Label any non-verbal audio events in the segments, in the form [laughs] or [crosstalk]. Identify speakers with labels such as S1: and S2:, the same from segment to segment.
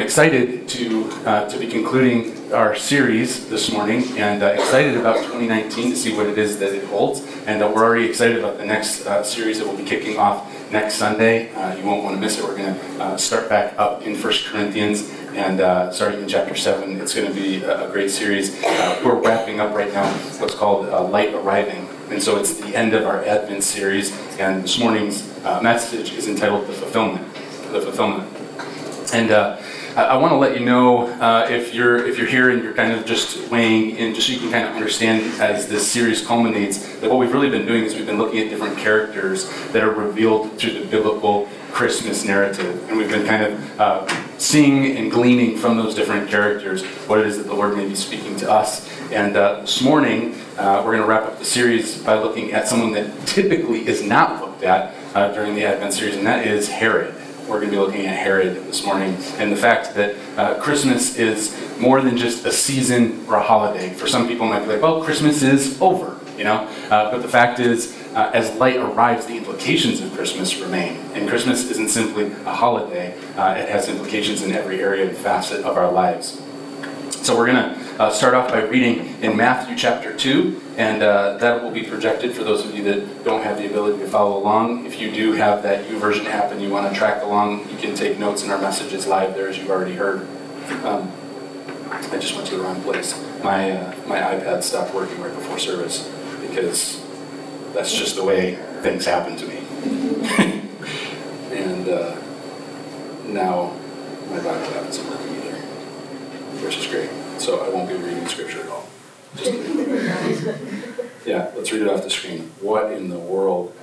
S1: Excited to, uh, to be concluding our series this morning and uh, excited about 2019 to see what it is that it holds. And uh, we're already excited about the next uh, series that we'll be kicking off next Sunday. Uh, you won't want to miss it. We're going to uh, start back up in 1 Corinthians and uh, starting in chapter 7. It's going to be a, great series. Uh, we're wrapping up right now what's called uh, Light Arriving. And so it's the end of our Advent series. And this morning's message is entitled The Fulfillment. The Fulfillment. And I, I want to let you know uh, if you're if you're here and you're kind of just weighing in, just so you can kind of understand as this series culminates, that what we've really been doing is we've been looking at different characters that are revealed through the biblical Christmas narrative, and we've been kind of uh, seeing and gleaning from those different characters what it is that the Lord may be speaking to us. And uh, this morning, uh, we're going to wrap up the series by looking at someone that typically is not looked at uh, during the Advent series, and that is Herod we're going to be looking at Herod this morning and the fact that uh, Christmas is more than just a season or a holiday. For some people, might be like, well, Christmas is over, you know. Uh, but the fact is, uh, as light arrives, the implications of Christmas remain. And Christmas isn't simply a holiday; uh, it has implications in every area and facet of our lives. So we're going to uh, start off by reading in Matthew chapter 2, and uh, that will be projected for those of you that don't have the ability to follow along. If you do have that YouVersion app and you want to track along, you can take notes and our messages live there as you've already heard. Um, I just went to the wrong place. My, uh, my iPad stopped working right before service because that's just the way things happen to me. [laughs] and uh, now my app isn't working either, which is great. So I won't be reading scripture at all. Just yeah, let's read it off the screen. What in the world?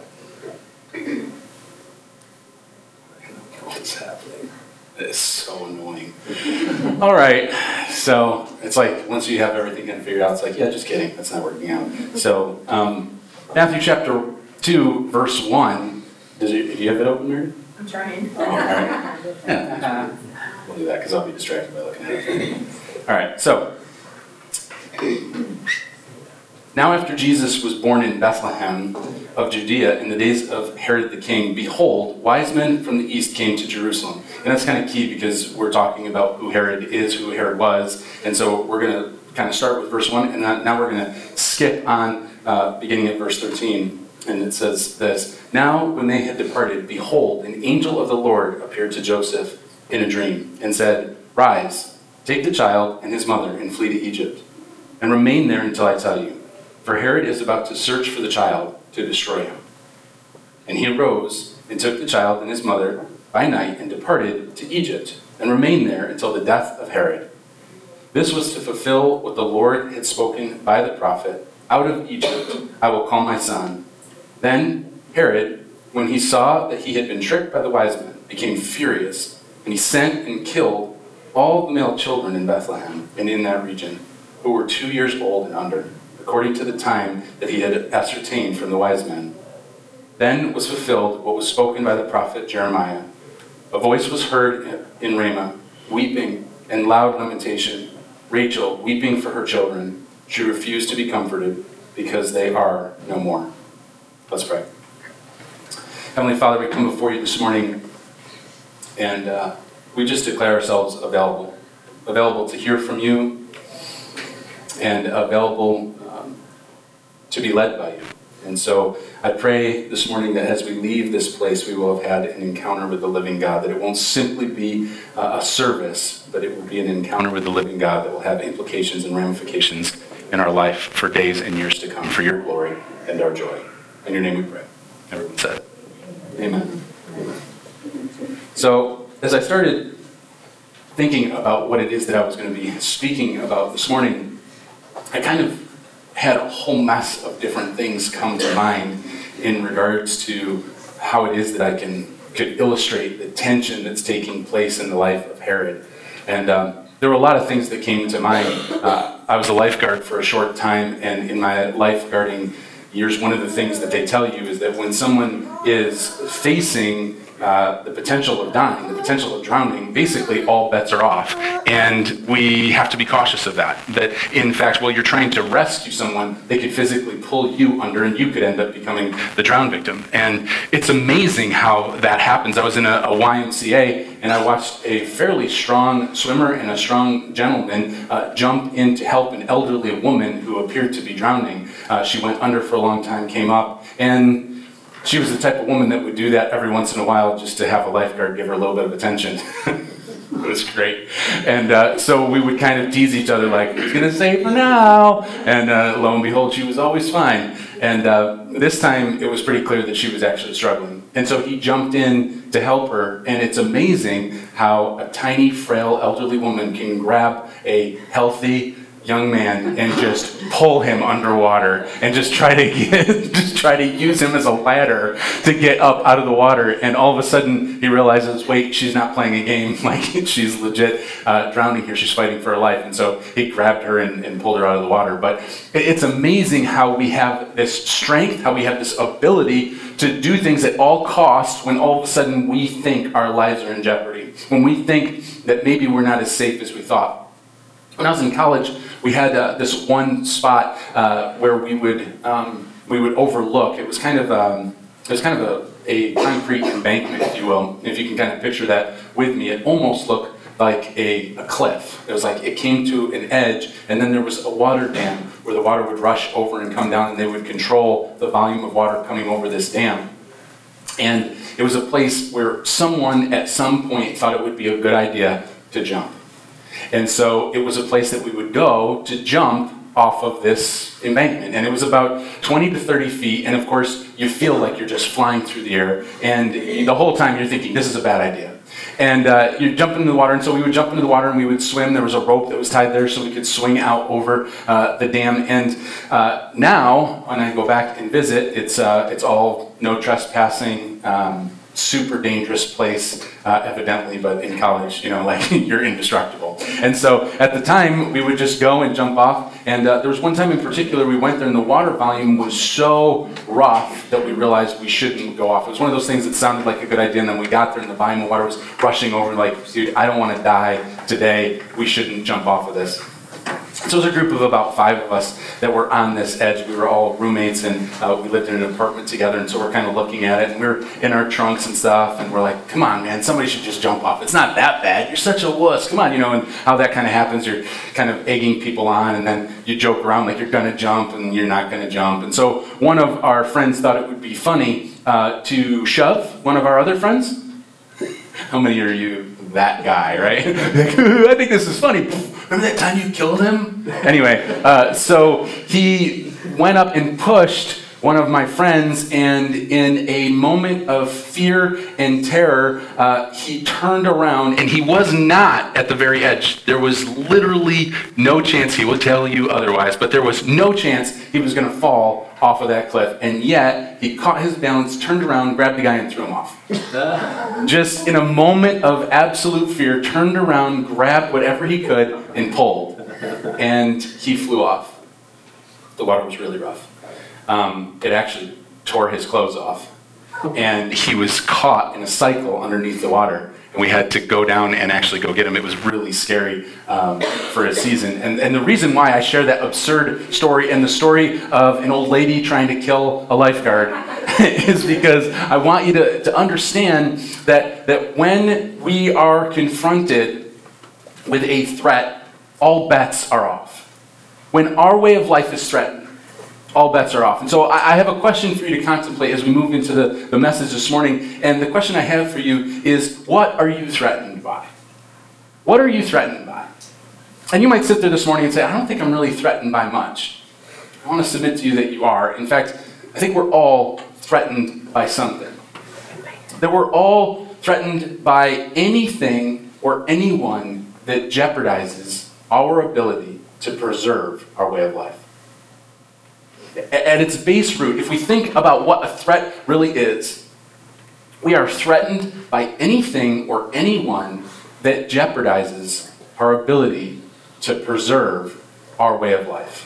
S1: What's happening? It's so annoying. All right, so it's like once you have everything kind of figured out, it's like, yeah, just kidding, that's not working out. So, um, Matthew chapter 2, verse 1. Does you, do you have it open, Mary?
S2: I'm trying.
S1: Oh, all right. [laughs] Yeah. We'll do that because I'll be distracted by looking at it. All right, so. Now, after Jesus was born in Bethlehem of Judea in the days of Herod the king, behold, wise men from the east came to Jerusalem. And that's kind of key because we're talking about who Herod is, who Herod was. And so we're going to kind of start with verse 1, and now we're going to skip on uh, beginning at verse 13. And it says this Now, when they had departed, behold, an angel of the Lord appeared to Joseph in a dream and said, Rise, take the child and his mother, and flee to Egypt, and remain there until I tell you. For Herod is about to search for the child to destroy him. And he arose and took the child and his mother by night and departed to Egypt, and remained there until the death of Herod. This was to fulfill what the Lord had spoken by the prophet Out of Egypt I will call my son. Then Herod, when he saw that he had been tricked by the wise men, became furious, and he sent and killed all the male children in Bethlehem and in that region who were two years old and under according to the time that he had ascertained from the wise men. Then was fulfilled what was spoken by the prophet Jeremiah. A voice was heard in Ramah, weeping and loud lamentation, Rachel weeping for her children. She refused to be comforted because they are no more. Let's pray. Heavenly Father, we come before you this morning and uh, we just declare ourselves available. Available to hear from you and available um, to be led by you. And so I pray this morning that as we leave this place, we will have had an encounter with the living God, that it won't simply be uh, a service, but it will be an encounter with the living God that will have implications and ramifications in our life for days and years to come, for your glory and our joy. In your name we pray. Everyone said, Amen. Amen. So as I started thinking about what it is that I was going to be speaking about this morning, I kind of had a whole mess of different things come to mind in regards to how it is that I can could illustrate the tension that's taking place in the life of Herod. And um, there were a lot of things that came to mind. Uh, I was a lifeguard for a short time, and in my lifeguarding years, one of the things that they tell you is that when someone is facing uh, the potential of dying, the potential of drowning, basically all bets are off. And we have to be cautious of that. That, in fact, while you're trying to rescue someone, they could physically pull you under and you could end up becoming the drown victim. And it's amazing how that happens. I was in a, a YMCA and I watched a fairly strong swimmer and a strong gentleman uh, jump in to help an elderly woman who appeared to be drowning. Uh, she went under for a long time, came up, and she was the type of woman that would do that every once in a while just to have a lifeguard give her a little bit of attention. [laughs] it was great. And uh, so we would kind of tease each other, like, who's going to save her now? And uh, lo and behold, she was always fine. And uh, this time it was pretty clear that she was actually struggling. And so he jumped in to help her. And it's amazing how a tiny, frail, elderly woman can grab a healthy, young man and just pull him underwater and just try to get [laughs] just try to use him as a ladder to get up out of the water. And all of a sudden he realizes wait she's not playing a game. [laughs] Like she's legit uh, drowning here. She's fighting for her life. And so he grabbed her and, and pulled her out of the water. But it's amazing how we have this strength how we have this ability to do things at all costs when all of a sudden we think our lives are in jeopardy. When we think that maybe we're not as safe as we thought when I was in college, we had uh, this one spot uh, where we would um, we would overlook. It was kind of um, it was kind of a, a concrete embankment, if you will. If you can kind of picture that with me, it almost looked like a, a cliff. It was like it came to an edge, and then there was a water dam where the water would rush over and come down, and they would control the volume of water coming over this dam. And it was a place where someone at some point thought it would be a good idea to jump. And so it was a place that we would go to jump off of this embankment. And it was about 20 to 30 feet. And of course, you feel like you're just flying through the air. And the whole time you're thinking, this is a bad idea. And uh, you jump into the water. And so we would jump into the water and we would swim. There was a rope that was tied there so we could swing out over uh, the dam. And uh, now, when I go back and visit, it's, uh, it's all no trespassing. Um, super dangerous place, uh, evidently, but in college, you know, [laughs] like you're indestructible. And so at the time, we would just go and jump off. And uh, there was one time in particular, we went there and the water volume was so rough that we realized we shouldn't go off. It was one of those things that sounded like a good idea, and then we got there and the volume of water was rushing over, like, dude, I don't want to die today. We shouldn't jump off of this. So it was a group of about five of us that were on this edge. We were all roommates and uh, we lived in an apartment together, and so we're kind of looking at it, and we're in our trunks and stuff, and we're like, "Come on, man, somebody should just jump off. It's not that bad. You're such a wuss. Come on, you know." And how that kind of happens, you're kind of egging people on, and then you joke around like you're gonna jump and you're not gonna jump. And so one of our friends thought it would be funny uh, to shove one of our other friends. How many are you that guy, right? [laughs] [laughs] I think this is funny. Remember that time you killed him? [laughs] Anyway, uh, so he went up and pushed one of my friends, and in a moment of fear and terror, uh, he turned around and he was not at the very edge. There was literally no chance, he will tell you otherwise, but there was no chance he was going to fall off of that cliff. And yet, he caught his balance, turned around, grabbed the guy, and threw him off. [laughs] Just in a moment of absolute fear, turned around, grabbed whatever he could, and pulled. And he flew off. The water was really rough um, it actually tore his clothes off. [laughs] And he was caught in a cycle underneath the water. We had to go down and actually go get him. It was really scary um, for a season. And, and the reason why I share that absurd story and the story of an old lady trying to kill a lifeguard [laughs] is because I want you to, to understand that, that when we are confronted with a threat, all bets are off. When our way of life is threatened, all bets are off. And so I have a question for you to contemplate as we move into the, the message this morning. And the question I have for you is what are you threatened by? What are you threatened by? And you might sit there this morning and say, I don't think I'm really threatened by much. I want to submit to you that you are. In fact, I think we're all threatened by something. That we're all threatened by anything or anyone that jeopardizes our ability to preserve our way of life at its base root, if we think about what a threat really is, we are threatened by anything or anyone that jeopardizes our ability to preserve our way of life.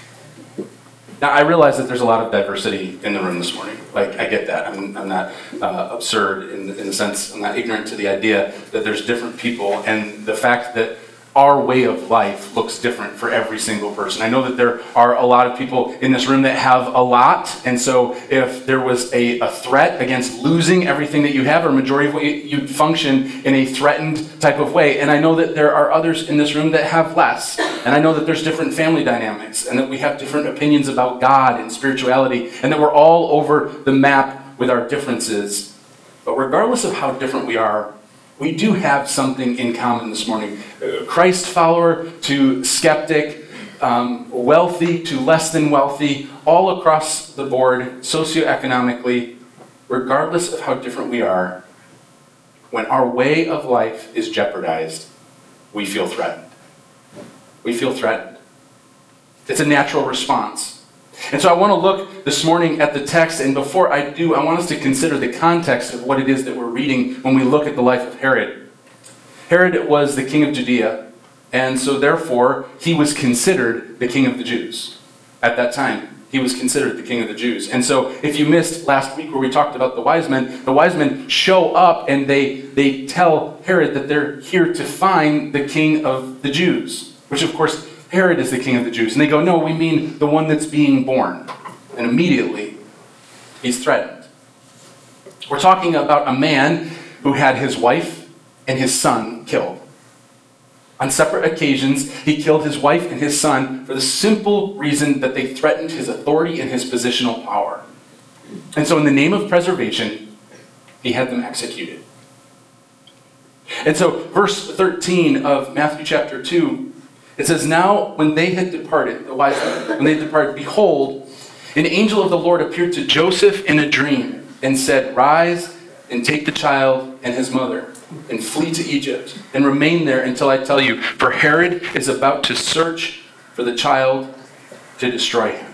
S1: Now, I realize that there's a lot of diversity in the room this morning. Like, I get that. I'm, I'm not uh, absurd in, in the sense, I'm not ignorant to the idea that there's different people, and the fact that our way of life looks different for every single person. I know that there are a lot of people in this room that have a lot, and so if there was a, a threat against losing everything that you have, or majority of what you, you'd function in a threatened type of way. And I know that there are others in this room that have less, and I know that there's different family dynamics, and that we have different opinions about God and spirituality, and that we're all over the map with our differences. But regardless of how different we are, we do have something in common this morning. Christ follower to skeptic, um, wealthy to less than wealthy, all across the board, socioeconomically, regardless of how different we are, when our way of life is jeopardized, we feel threatened. We feel threatened. It's a natural response. And so I want to look this morning at the text, and before I do, I want us to consider the context of what it is that we're reading when we look at the life of Herod. Herod was the king of Judea, and so therefore he was considered the king of the Jews at that time. He was considered the king of the Jews. And so if you missed last week where we talked about the wise men, the wise men show up and they, they tell Herod that they're here to find the king of the Jews, which of course Herod is the king of the Jews. And they go, No, we mean the one that's being born. And immediately, he's threatened. We're talking about a man who had his wife and his son killed. On separate occasions, he killed his wife and his son for the simple reason that they threatened his authority and his positional power. And so, in the name of preservation, he had them executed. And so, verse 13 of Matthew chapter 2 it says, Now when they had departed, the wise men, when they departed, behold, an angel of the Lord appeared to Joseph in a dream and said, Rise and take the child and his mother and flee to Egypt and remain there until I tell you, for Herod is about to search for the child to destroy him.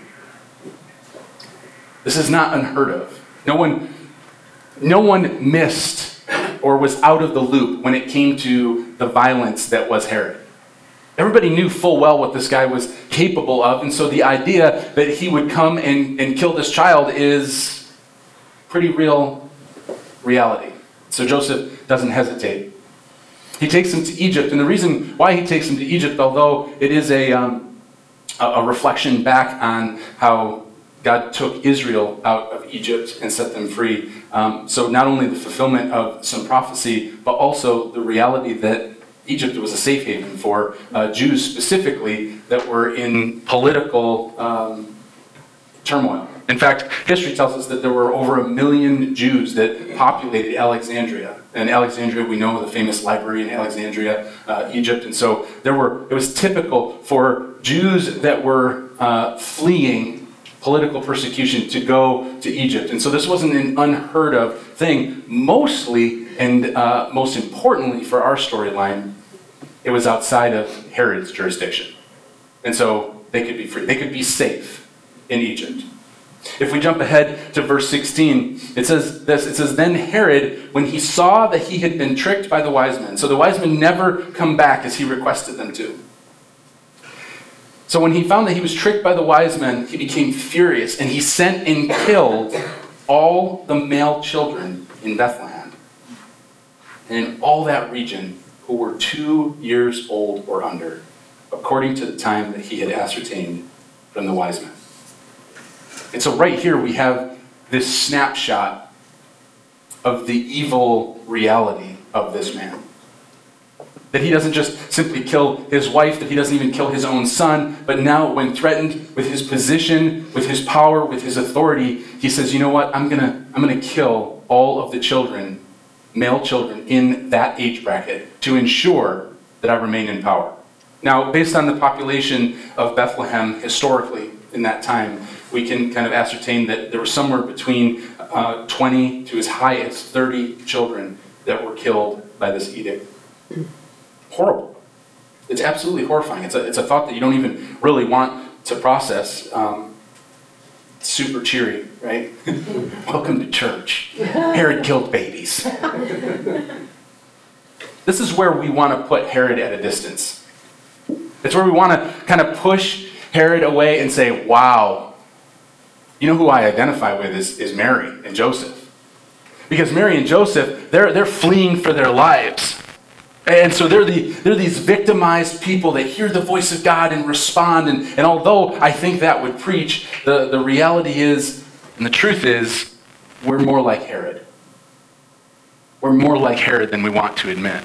S1: This is not unheard of. No one, no one missed or was out of the loop when it came to the violence that was Herod. Everybody knew full well what this guy was capable of, and so the idea that he would come and, and kill this child is pretty real reality. So Joseph doesn't hesitate. He takes him to Egypt, and the reason why he takes him to Egypt, although it is a, um, a reflection back on how God took Israel out of Egypt and set them free. Um, so, not only the fulfillment of some prophecy, but also the reality that Egypt was a safe haven for uh, Jews specifically that were in political um, turmoil. In fact, history tells us that there were over a million Jews that populated Alexandria. And Alexandria, we know the famous library in Alexandria, uh, Egypt. And so there were, it was typical for Jews that were uh, fleeing political persecution to go to Egypt. And so this wasn't an unheard of thing. Mostly, and uh, most importantly for our storyline, it was outside of Herod's jurisdiction. And so they could be free. They could be safe in Egypt. If we jump ahead to verse 16, it says this it says, Then Herod, when he saw that he had been tricked by the wise men, so the wise men never come back as he requested them to. So when he found that he was tricked by the wise men, he became furious and he sent and killed all the male children in Bethlehem and in all that region who were two years old or under, according to the time that he had ascertained from the wise men. And so, right here, we have this snapshot of the evil reality of this man. That he doesn't just simply kill his wife, that he doesn't even kill his own son, but now, when threatened with his position, with his power, with his authority, he says, You know what? I'm going to I'm going to kill all of the children male children in that age bracket to ensure that I remain in power. Now, based on the population of Bethlehem historically in that time, we can kind of ascertain that there were somewhere between uh, 20 to as high as 30 children that were killed by this edict. Horrible. It's absolutely horrifying. It's a, it's a thought that you don't even really want to process. Um, super cheery, right? [laughs] Welcome to church. Herod killed babies. [laughs] this is where we want to put Herod at a distance. It's where we want to kind of push Herod away and say, wow, You know who I identify with is, is Mary and Joseph. Because Mary and Joseph, they're, they're fleeing for their lives. And so they're, the, they're these victimized people that hear the voice of God and respond. And, and although I think that would preach, the, the reality is, and the truth is, we're more like Herod. We're more like Herod than we want to admit.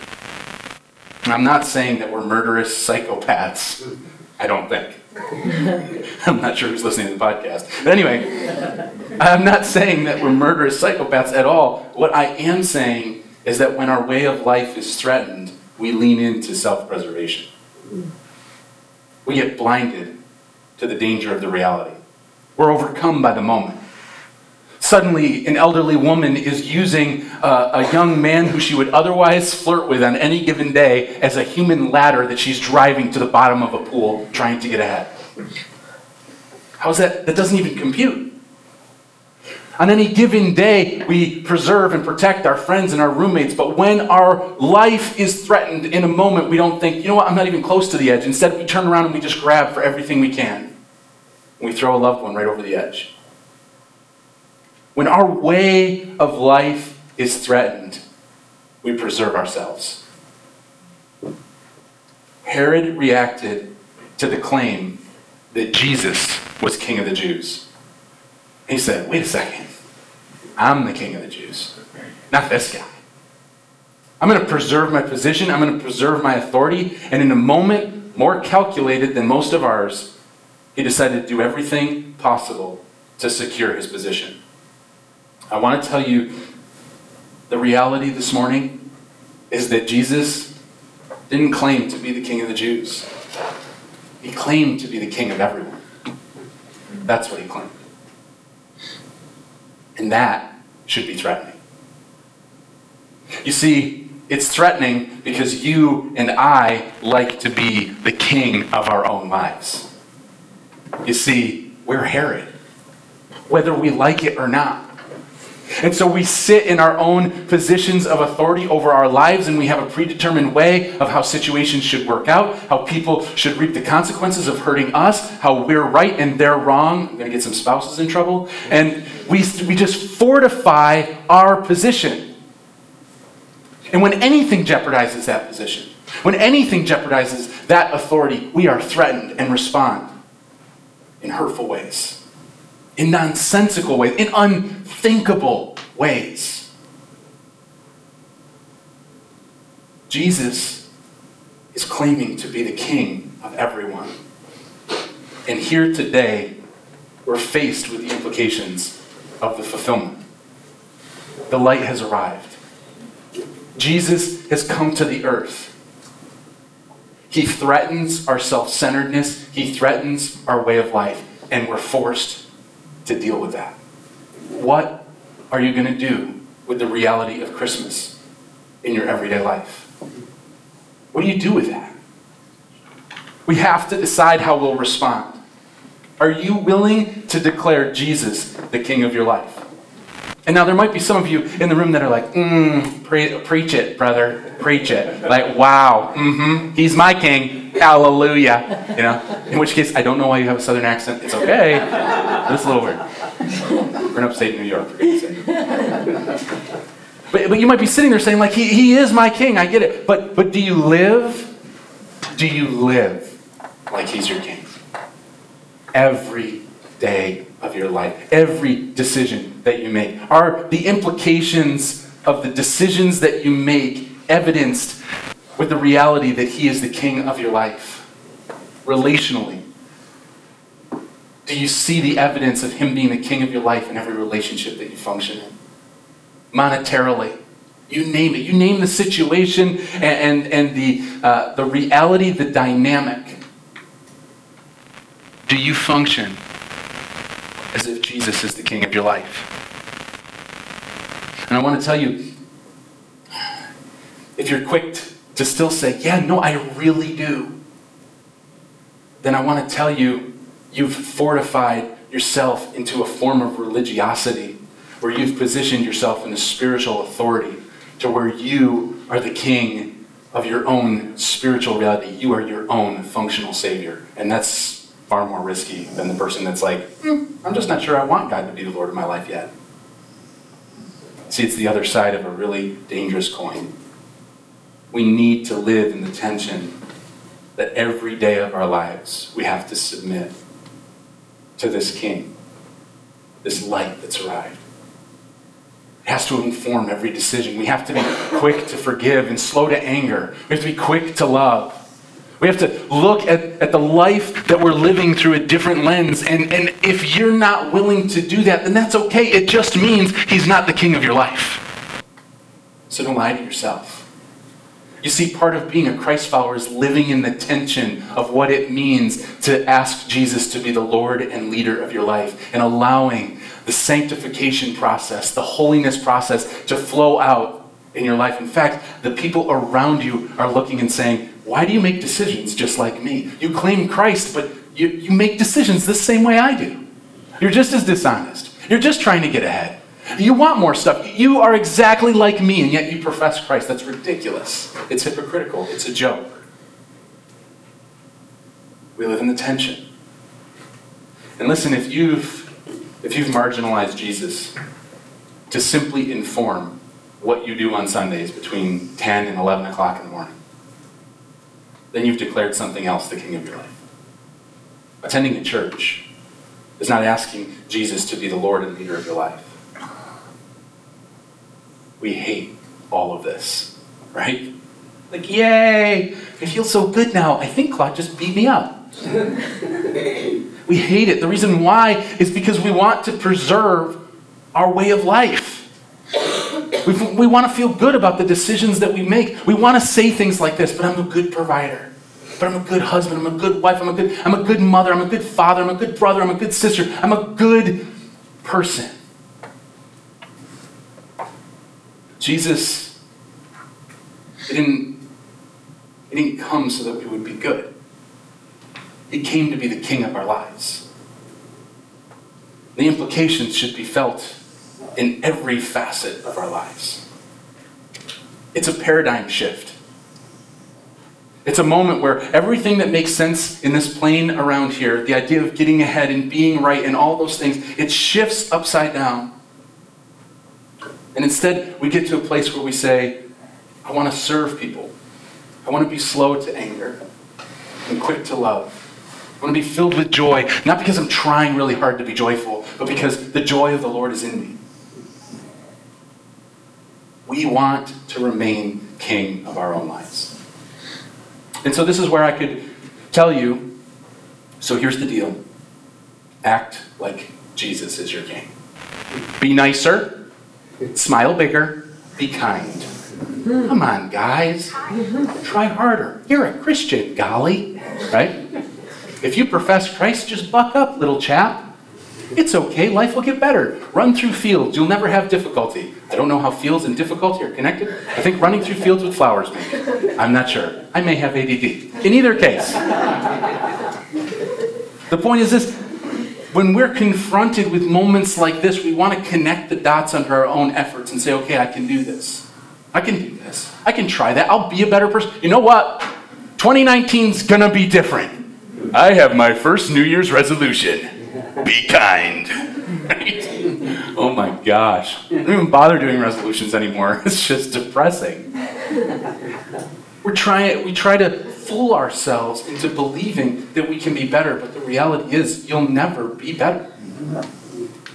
S1: And I'm not saying that we're murderous psychopaths. I don't think. [laughs] I'm not sure who's listening to the podcast. But anyway, I'm not saying that we're murderous psychopaths at all. What I am saying is that when our way of life is threatened, we lean into self preservation. We get blinded to the danger of the reality. We're overcome by the moment. Suddenly, an elderly woman is using uh, a young man who she would otherwise flirt with on any given day as a human ladder that she's driving to the bottom of a pool trying to get ahead. How's that? That doesn't even compute. On any given day, we preserve and protect our friends and our roommates, but when our life is threatened in a moment, we don't think, you know what, I'm not even close to the edge. Instead, we turn around and we just grab for everything we can. We throw a loved one right over the edge. When our way of life is threatened, we preserve ourselves. Herod reacted to the claim that Jesus was king of the Jews. He said, wait a second. I'm the king of the Jews, not this guy. I'm going to preserve my position. I'm going to preserve my authority. And in a moment more calculated than most of ours, he decided to do everything possible to secure his position. I want to tell you the reality this morning is that Jesus didn't claim to be the king of the Jews, he claimed to be the king of everyone. That's what he claimed. And that should be threatening. You see, it's threatening because you and I like to be the king of our own lives. You see, we're Herod, whether we like it or not. And so we sit in our own positions of authority over our lives, and we have a predetermined way of how situations should work out, how people should reap the consequences of hurting us, how we're right and they're wrong. I'm going to get some spouses in trouble. And we, we just fortify our position. And when anything jeopardizes that position, when anything jeopardizes that authority, we are threatened and respond in hurtful ways, in nonsensical ways, in unthinkable ways. Jesus is claiming to be the king of everyone. And here today, we're faced with the implications of the fulfillment. The light has arrived. Jesus has come to the earth. He threatens our self centeredness, he threatens our way of life, and we're forced to deal with that. What are you going to do with the reality of Christmas in your everyday life? What do you do with that? We have to decide how we'll respond. Are you willing to declare Jesus the king of your life? And now there might be some of you in the room that are like, mm, pre- preach it, brother, preach it. Like, wow, mm-hmm, he's my king, hallelujah. You know, in which case, I don't know why you have a southern accent. It's okay, it's a little weird. We're in upstate New York. [laughs] But, but you might be sitting there saying, like, he, he is my king, I get it. But, but do you live? Do you live like he's your king? Every day of your life, every decision that you make. Are the implications of the decisions that you make evidenced with the reality that He is the King of your life? Relationally, do you see the evidence of Him being the King of your life in every relationship that you function in? Monetarily, you name it. You name the situation and, and, and the, uh, the reality, the dynamic. Do you function as if Jesus is the king of your life. And I want to tell you if you're quick to still say, Yeah, no, I really do, then I want to tell you you've fortified yourself into a form of religiosity where you've positioned yourself in a spiritual authority to where you are the king of your own spiritual reality. You are your own functional savior. And that's far more risky than the person that's like, hmm, I'm just not sure I want God to be the Lord of my life yet. See, it's the other side of a really dangerous coin. We need to live in the tension that every day of our lives we have to submit to this King, this light that's arrived. It has to inform every decision. We have to be [laughs] quick to forgive and slow to anger. We have to be quick to love. We have to look at, at the life that we're living through a different lens. And, and if you're not willing to do that, then that's okay. It just means he's not the king of your life. So don't lie to yourself. You see, part of being a Christ follower is living in the tension of what it means to ask Jesus to be the Lord and leader of your life and allowing the sanctification process, the holiness process to flow out in your life. In fact, the people around you are looking and saying, Why do you make decisions just like me? You claim Christ, but you, you make decisions the same way I do. You're just as dishonest. You're just trying to get ahead. You want more stuff. You are exactly like me, and yet you profess Christ. That's ridiculous. It's hypocritical. It's a joke. We live in the tension. And listen, if you've if you've marginalized Jesus to simply inform what you do on Sundays between 10 and 11 o'clock in the morning, then you've declared something else the king of your life. Attending a church is not asking Jesus to be the Lord and leader of your life. We hate all of this, right? Like, yay, I feel so good now. I think Claude just beat me up. [laughs] we hate it. The reason why is because we want to preserve our way of life. we we want to feel good about the decisions that we make. We want to say things like this, but I'm a good provider. But I'm a good husband. I'm a good wife. I'm a good, I'm a good mother. I'm a good father. I'm a good brother. I'm a good sister. I'm a good person. Jesus didn't, didn't come so that we would be good. He came to be the king of our lives. The implications should be felt in every facet of our lives. It's a paradigm shift. It's a moment where everything that makes sense in this plane around here, the idea of getting ahead and being right and all those things, it shifts upside down. And instead, we get to a place where we say, I want to serve people. I want to be slow to anger and quick to love. I want to be filled with joy, not because I'm trying really hard to be joyful, but because the joy of the Lord is in me. We want to remain king of our own lives. And so this is where I could tell you so here's the deal act like Jesus is your king. Be nicer, smile bigger, be kind. Hmm. Come on, guys. Try harder. You're a Christian, golly. Right? If you profess Christ, just buck up, little chap. It's okay, life will get better. Run through fields, you'll never have difficulty. I don't know how fields and difficulty are connected. I think running through fields with flowers, maybe. I'm not sure. I may have ADD. In either case, the point is this when we're confronted with moments like this, we want to connect the dots under our own efforts and say, okay, I can do this. I can do this. I can try that. I'll be a better person. You know what? 2019's going to be different. I have my first New Year's resolution be kind. [laughs] oh my gosh. I don't even bother doing resolutions anymore. [laughs] It's just depressing. We're trying, we try to fool ourselves into believing that we can be better, but the reality is you'll never be better.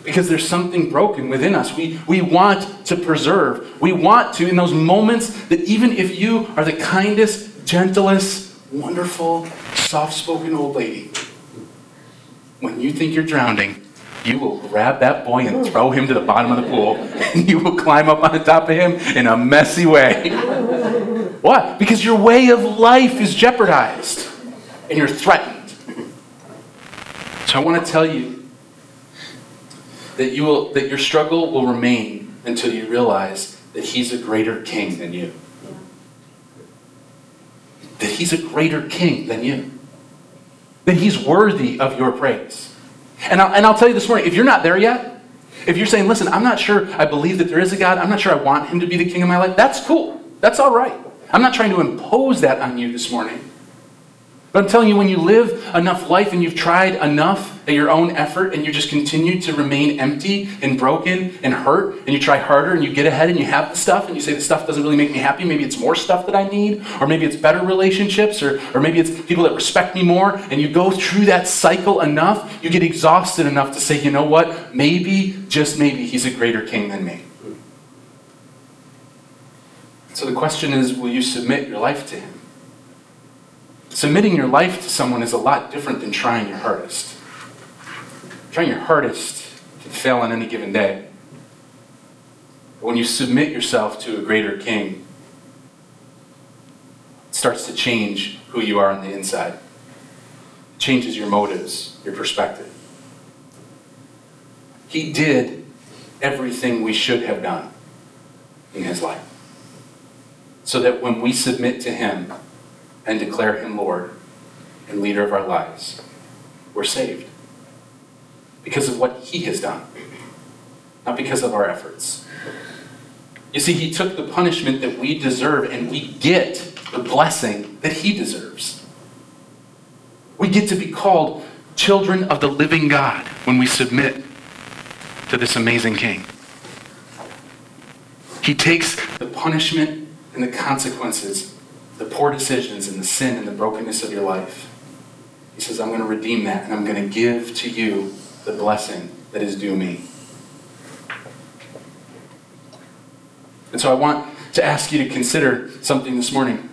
S1: Because there's something broken within us. We, we want to preserve. We want to, in those moments that even if you are the kindest, gentlest, wonderful, soft spoken old lady, when you think you're drowning, you will grab that boy and throw him to the bottom of the pool, and [laughs] you will climb up on top of him in a messy way. What? Because your way of life is jeopardized and you're threatened. So I want to tell you that you will that your struggle will remain until you realize that he's a greater king than you that he's a greater king than you, that he's worthy of your praise. And I'll, and I'll tell you this morning if you're not there yet, if you're saying, listen, I'm not sure I believe that there is a God, I'm not sure I want him to be the king of my life, that's cool. That's all right. I'm not trying to impose that on you this morning. But I'm telling you, when you live enough life and you've tried enough at your own effort and you just continue to remain empty and broken and hurt and you try harder and you get ahead and you have the stuff and you say the stuff doesn't really make me happy, maybe it's more stuff that I need, or maybe it's better relationships, or, or maybe it's people that respect me more, and you go through that cycle enough, you get exhausted enough to say, you know what, maybe, just maybe, he's a greater king than me. So the question is, will you submit your life to him? Submitting your life to someone is a lot different than trying your hardest. Trying your hardest can fail on any given day. But when you submit yourself to a greater king, it starts to change who you are on the inside. It changes your motives, your perspective. He did everything we should have done in his life. So that when we submit to him, and declare him Lord and leader of our lives, we're saved. Because of what he has done, not because of our efforts. You see, he took the punishment that we deserve, and we get the blessing that he deserves. We get to be called children of the living God when we submit to this amazing king. He takes the punishment and the consequences the poor decisions and the sin and the brokenness of your life. He says, I'm going to redeem that and I'm going to give to you the blessing that is due me. And so I want to ask you to consider something this morning.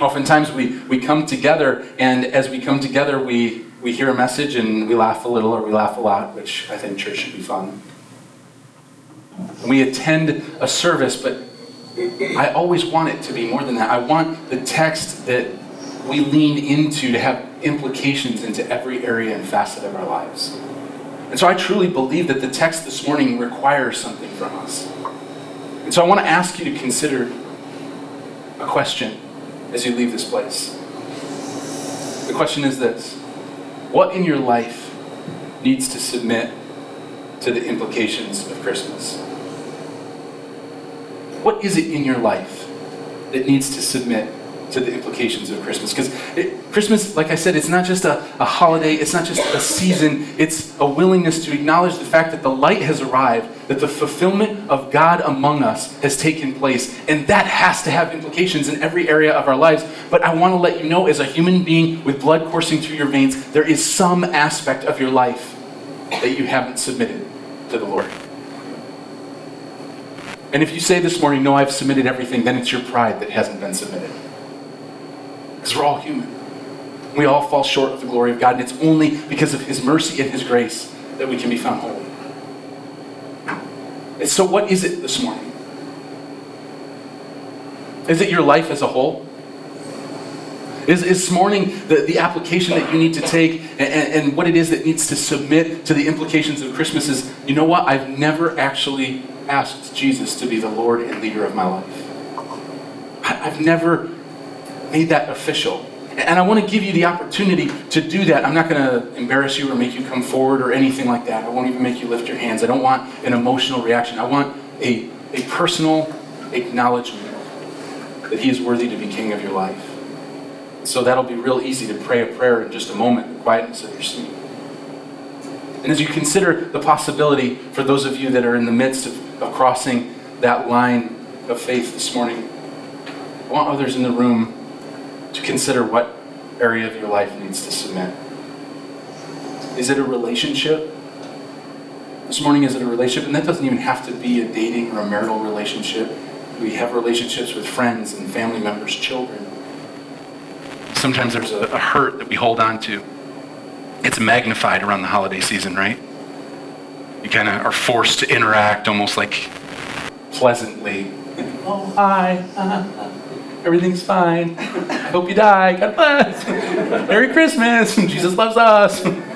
S1: Oftentimes we, we come together, and as we come together, we, we hear a message and we laugh a little or we laugh a lot, which I think church should be fun. We attend a service, but I always want it to be more than that. I want the text that we lean into to have implications into every area and facet of our lives. And so I truly believe that the text this morning requires something from us. And so I want to ask you to consider a question as you leave this place. The question is this What in your life needs to submit to the implications of Christmas? What is it in your life that needs to submit to the implications of Christmas? Because Christmas, like I said, it's not just a, a holiday, it's not just a season, it's a willingness to acknowledge the fact that the light has arrived, that the fulfillment of God among us has taken place. And that has to have implications in every area of our lives. But I want to let you know, as a human being with blood coursing through your veins, there is some aspect of your life that you haven't submitted to the Lord. And if you say this morning, no, I've submitted everything, then it's your pride that hasn't been submitted. Because we're all human. We all fall short of the glory of God, and it's only because of His mercy and His grace that we can be found holy. And so, what is it this morning? Is it your life as a whole? Is, is this morning the, the application that you need to take and, and, and what it is that needs to submit to the implications of Christmas is, you know what? I've never actually asked Jesus to be the Lord and leader of my life. I've never made that official. And I want to give you the opportunity to do that. I'm not going to embarrass you or make you come forward or anything like that. I won't even make you lift your hands. I don't want an emotional reaction. I want a, a personal acknowledgement that He is worthy to be King of your life. So that'll be real easy to pray a prayer in just a moment, the quietness of your seat. And as you consider the possibility for those of you that are in the midst of of crossing that line of faith this morning, I want others in the room to consider what area of your life needs to submit. Is it a relationship? This morning, is it a relationship? And that doesn't even have to be a dating or a marital relationship. We have relationships with friends and family members, children. Sometimes there's a, a hurt that we hold on to. It's magnified around the holiday season, right? You kind of are forced to interact almost like pleasantly. Oh, hi. [laughs] Everything's fine. I hope you die. God bless. Merry Christmas. [laughs] Jesus loves us. [laughs]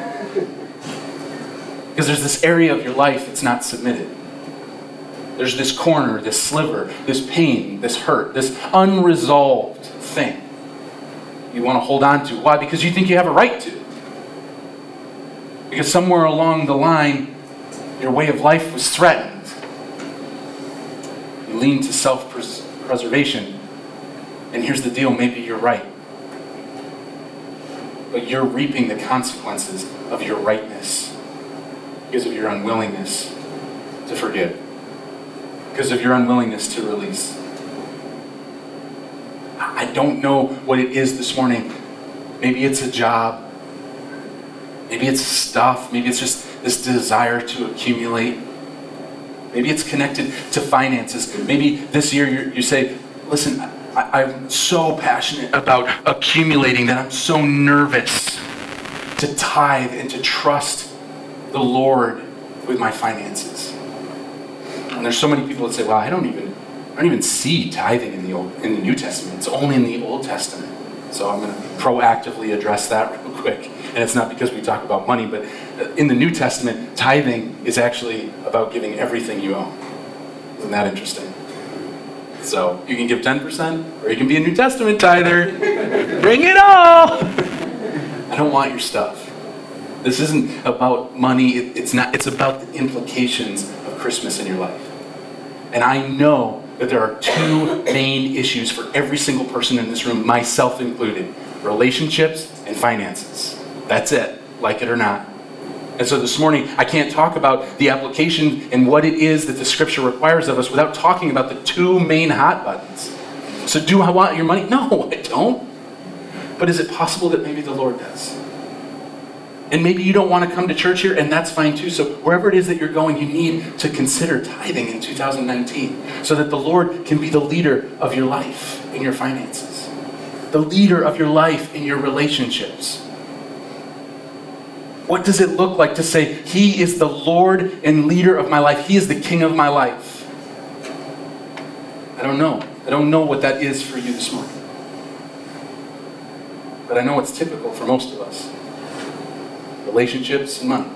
S1: Because there's this area of your life that's not submitted. There's this corner, this sliver, this pain, this hurt, this unresolved thing you want to hold on to. Why? Because you think you have a right to. Because somewhere along the line, your way of life was threatened. You lean to self preservation. And here's the deal maybe you're right. but you're reaping the consequences of your rightness because of your unwillingness to forgive, because of your unwillingness to release. I don't know what it is this morning. Maybe it's a job. Maybe it's stuff. Maybe it's just this desire to accumulate. Maybe it's connected to finances. Maybe this year you say, listen, I, I'm so passionate about accumulating that I'm so nervous to tithe and to trust the Lord with my finances. And there's so many people that say, well, I don't even, I don't even see tithing in the Old, in the New Testament. It's only in the Old Testament. So I'm going to proactively address that real quick. And it's not because we talk about money, but uh, in the New Testament, tithing is actually about giving everything you own. Isn't that interesting? So you can give 10%, or you can be a New Testament tither. [laughs] Bring it all! [laughs] I don't want your stuff. This isn't about money. It's not. It's about the implications of Christmas in your life. And I know that there are two main issues for every single person in this room, myself included relationships and finances. That's it, like it or not. And so this morning, I can't talk about the application and what it is that the scripture requires of us without talking about the two main hot buttons. So, do I want your money? [laughs] No, I don't. But is it possible that maybe the Lord does? And maybe you don't want to come to church here, and that's fine too. So, wherever it is that you're going, you need to consider tithing in 2019 so that the Lord can be the leader of your life in your finances, the leader of your life in your relationships. What does it look like to say, He is the Lord and leader of my life? He is the king of my life? I don't know. I don't know what that is for you this morning. But I know it's typical for most of us relationships, and money.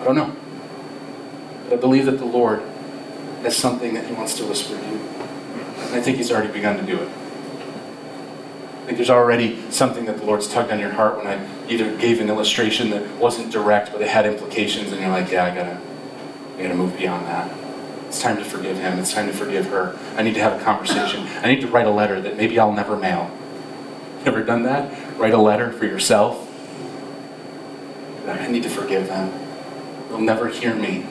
S1: I don't know. But I believe that the Lord has something that He wants to whisper to you. And I think He's already begun to do it. Think there's already something that the Lord's tugged on your heart when I either gave an illustration that wasn't direct, but it had implications, and you're like, yeah, I gotta, I gotta move beyond that. It's time to forgive him. It's time to forgive her. I need to have a conversation. I need to write a letter that maybe I'll never mail. Ever done that? Write a letter for yourself I need to forgive them. They'll never hear me.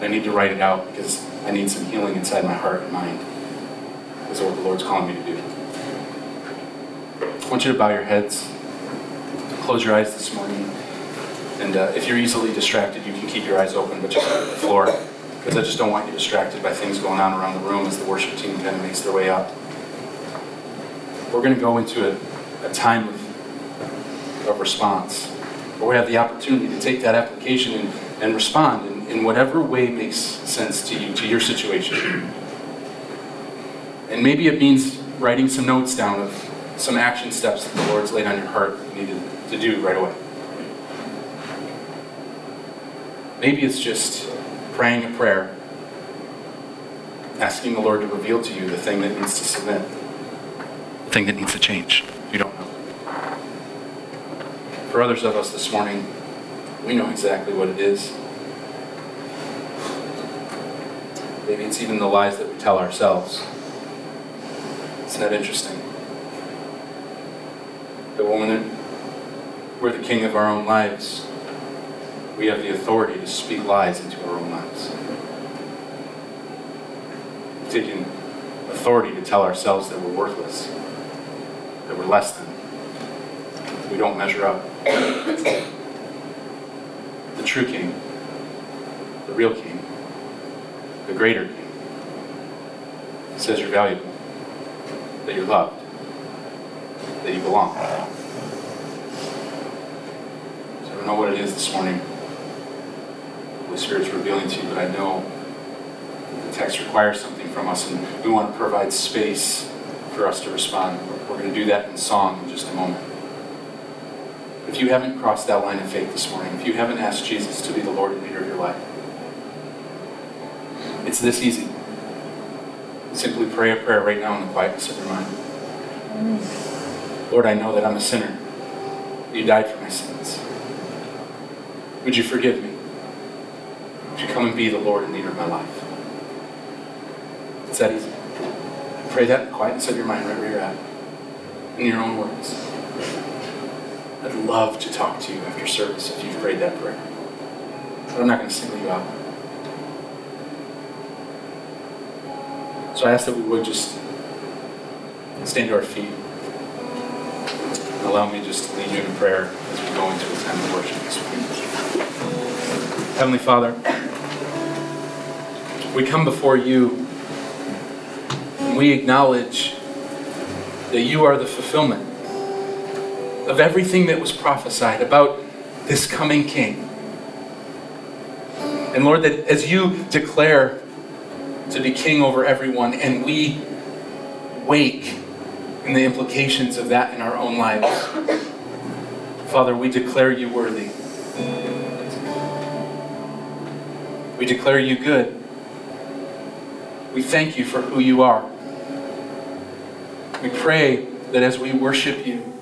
S1: I need to write it out because I need some healing inside my heart and mind. This is what the Lord's calling me to do. I want you to bow your heads, close your eyes this morning. And uh, if you're easily distracted, you can keep your eyes open, but just at the floor. Because I just don't want you distracted by things going on around the room as the worship team kind of makes their way up. We're going to go into a, a time of, of response where we have the opportunity to take that application and, and respond in, in whatever way makes sense to you, to your situation. And maybe it means writing some notes down of some action steps that the Lord's laid on your heart you need to, to do right away. Maybe it's just praying a prayer, asking the Lord to reveal to you the thing that needs to submit, the thing that needs to change. You don't know. For others of us this morning, we know exactly what it is. Maybe it's even the lies that we tell ourselves. Isn't that interesting? The woman, we're the king of our own lives. We have the authority to speak lies into our own lives. We've taken authority to tell ourselves that we're worthless, that we're less than, we don't measure up. The true king, the real king, the greater king, says you're valuable, that you're loved, that you belong. So I don't know what it is this morning. The Holy Spirit's revealing to you, but I know the text requires something from us, and we want to provide space for us to respond. We're going to do that in song in just a moment. If you haven't crossed that line of faith this morning, if you haven't asked Jesus to be the Lord and leader of your life, it's this easy. Simply pray a prayer right now in the quietness of your mind. Lord, I know that I'm a sinner. You died for my sins. Would you forgive me? Would you come and be the Lord and leader of my life? It's that easy. Pray that in quietness of your mind right where you're at. In your own words. I'd love to talk to you after service if you've prayed that prayer. But I'm not going to single you out. So I ask that we would just stand to our feet allow me just to lead you in prayer as we go into a time of worship this week. Heavenly Father, we come before you and we acknowledge that you are the fulfillment of everything that was prophesied about this coming King. And Lord, that as you declare to be king over everyone, and we wake in the implications of that in our own lives, Father, we declare you worthy. We declare you good. We thank you for who you are. We pray that as we worship you,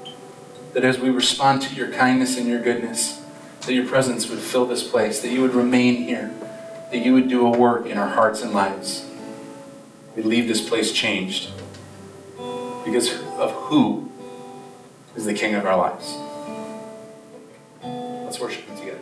S1: that as we respond to your kindness and your goodness, that your presence would fill this place, that you would remain here, that you would do a work in our hearts and lives. We leave this place changed because of who is the King of our lives. Let's worship him together.